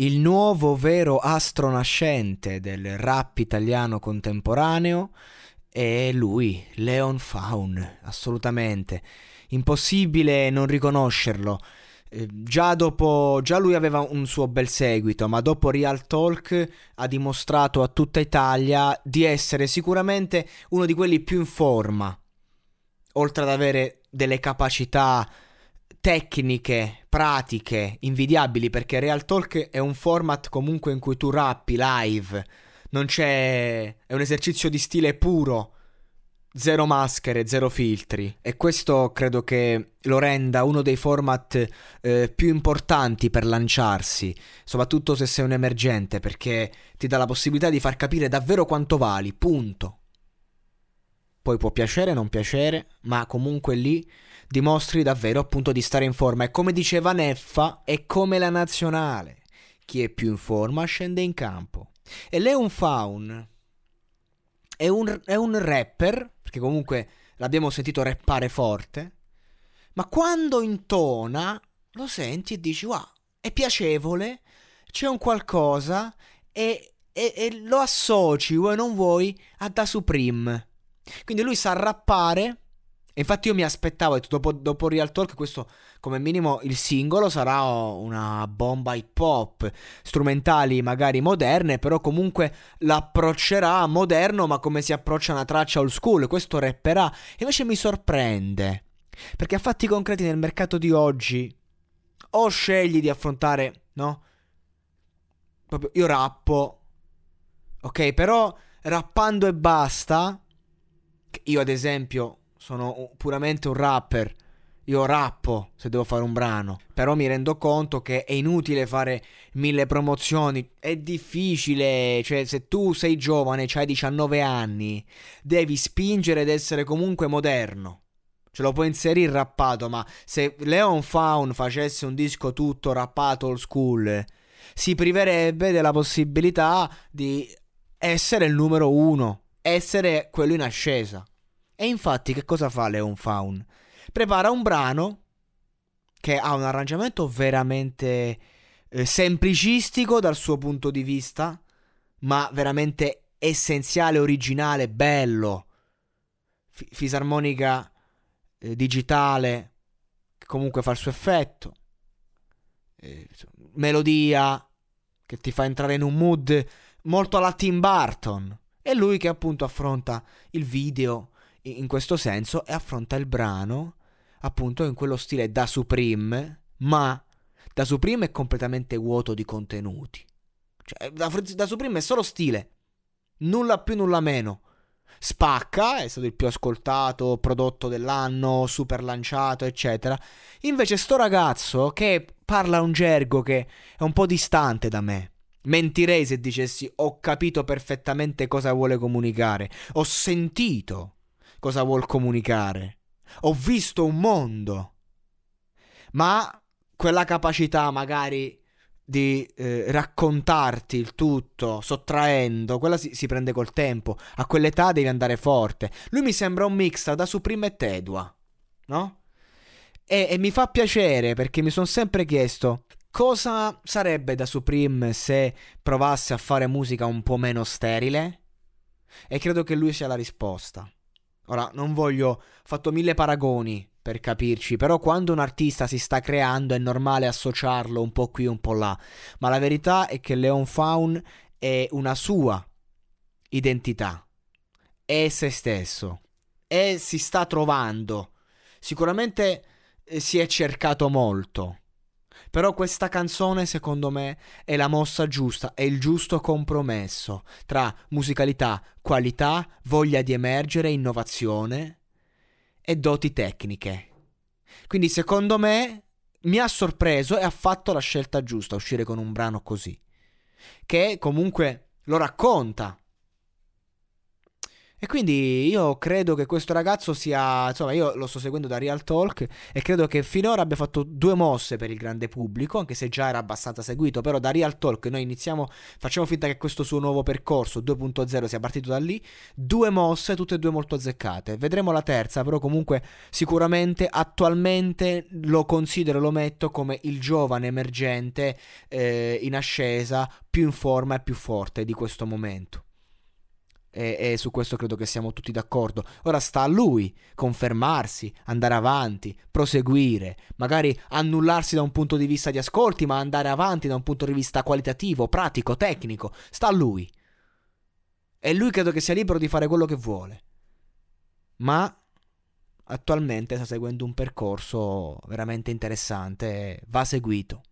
Il nuovo vero astro nascente del rap italiano contemporaneo è lui, Leon Faun, assolutamente. Impossibile non riconoscerlo. Eh, già, dopo, già lui aveva un suo bel seguito, ma dopo Real Talk ha dimostrato a tutta Italia di essere sicuramente uno di quelli più in forma, oltre ad avere delle capacità tecniche, pratiche, invidiabili, perché Real Talk è un format comunque in cui tu rappi live, non c'è... è un esercizio di stile puro, zero maschere, zero filtri. E questo credo che lo renda uno dei format eh, più importanti per lanciarsi, soprattutto se sei un emergente, perché ti dà la possibilità di far capire davvero quanto vali, punto. Poi può piacere o non piacere, ma comunque lì dimostri davvero appunto di stare in forma. E come diceva Neffa, è come la nazionale. Chi è più in forma scende in campo. E Leon Faun è un, è un rapper, perché comunque l'abbiamo sentito rappare forte, ma quando intona lo senti e dici wow, è piacevole, c'è un qualcosa e, e, e lo associ, vuoi non vuoi, a Da Supreme. Quindi lui sa rappare infatti io mi aspettavo, dopo, dopo Real Talk, questo come minimo il singolo sarà una bomba hip hop, strumentali magari moderne, però comunque l'approccerà moderno, ma come si approccia una traccia old school, questo rapperà. Invece mi sorprende, perché a fatti concreti nel mercato di oggi, o scegli di affrontare, no? Proprio io rappo, ok, però rappando e basta, io ad esempio sono puramente un rapper. Io rappo se devo fare un brano, però mi rendo conto che è inutile fare mille promozioni, è difficile, cioè se tu sei giovane, hai 19 anni, devi spingere ed essere comunque moderno. Ce lo puoi inserire rappato, ma se Leon Faun facesse un disco tutto rappato old school, si priverebbe della possibilità di essere il numero uno, essere quello in ascesa. E infatti che cosa fa Leon Faun? Prepara un brano che ha un arrangiamento veramente eh, semplicistico dal suo punto di vista, ma veramente essenziale, originale, bello. F- fisarmonica eh, digitale che comunque fa il suo effetto. Eh, melodia che ti fa entrare in un mood molto alla Tim Burton. E lui che appunto affronta il video in questo senso e affronta il brano appunto in quello stile da Supreme, ma da Supreme è completamente vuoto di contenuti. Cioè, da, da Supreme è solo stile, nulla più, nulla meno. Spacca, è stato il più ascoltato prodotto dell'anno, super lanciato, eccetera. Invece sto ragazzo che parla un gergo che è un po' distante da me. Mentirei se dicessi ho capito perfettamente cosa vuole comunicare. Ho sentito cosa vuol comunicare. Ho visto un mondo. Ma quella capacità magari di eh, raccontarti il tutto sottraendo, quella si, si, prende col tempo. A quell'età devi andare forte. Lui mi sembra un mix da Supreme e Tedua, no? E, e mi fa piacere perché mi sono sempre chiesto cosa sarebbe da Supreme se provasse a fare musica un po' meno sterile. E credo che lui sia la risposta. Ora, non voglio... Ho fatto mille paragoni per capirci, però quando un artista si sta creando è normale associarlo un po' qui un po' là. Ma la verità è che Leon Faun è una sua identità. È se stesso. E si sta trovando. Sicuramente eh, si è cercato molto. Però questa canzone, secondo me, è la mossa giusta, è il giusto compromesso tra musicalità, qualità, voglia di emergere, innovazione e doti tecniche. Quindi, secondo me, mi ha sorpreso e ha fatto la scelta giusta uscire con un brano così. che comunque lo racconta e quindi io credo che questo ragazzo sia, insomma, io lo sto seguendo da Real Talk e credo che finora abbia fatto due mosse per il grande pubblico, anche se già era abbastanza seguito, però da Real Talk noi iniziamo, facciamo finta che questo suo nuovo percorso 2.0 sia partito da lì, due mosse, tutte e due molto azzeccate. Vedremo la terza, però comunque sicuramente attualmente lo considero, lo metto come il giovane emergente eh, in ascesa, più in forma e più forte di questo momento e, e, su questo credo che siamo tutti d'accordo. Ora sta a lui confermarsi, andare avanti, proseguire, magari annullarsi da un punto di vista di ascolti, ma andare avanti da un punto di vista qualitativo, pratico, tecnico. Sta a lui. E lui credo che sia libero di fare quello che vuole. Ma attualmente sta seguendo un percorso veramente interessante, va seguito.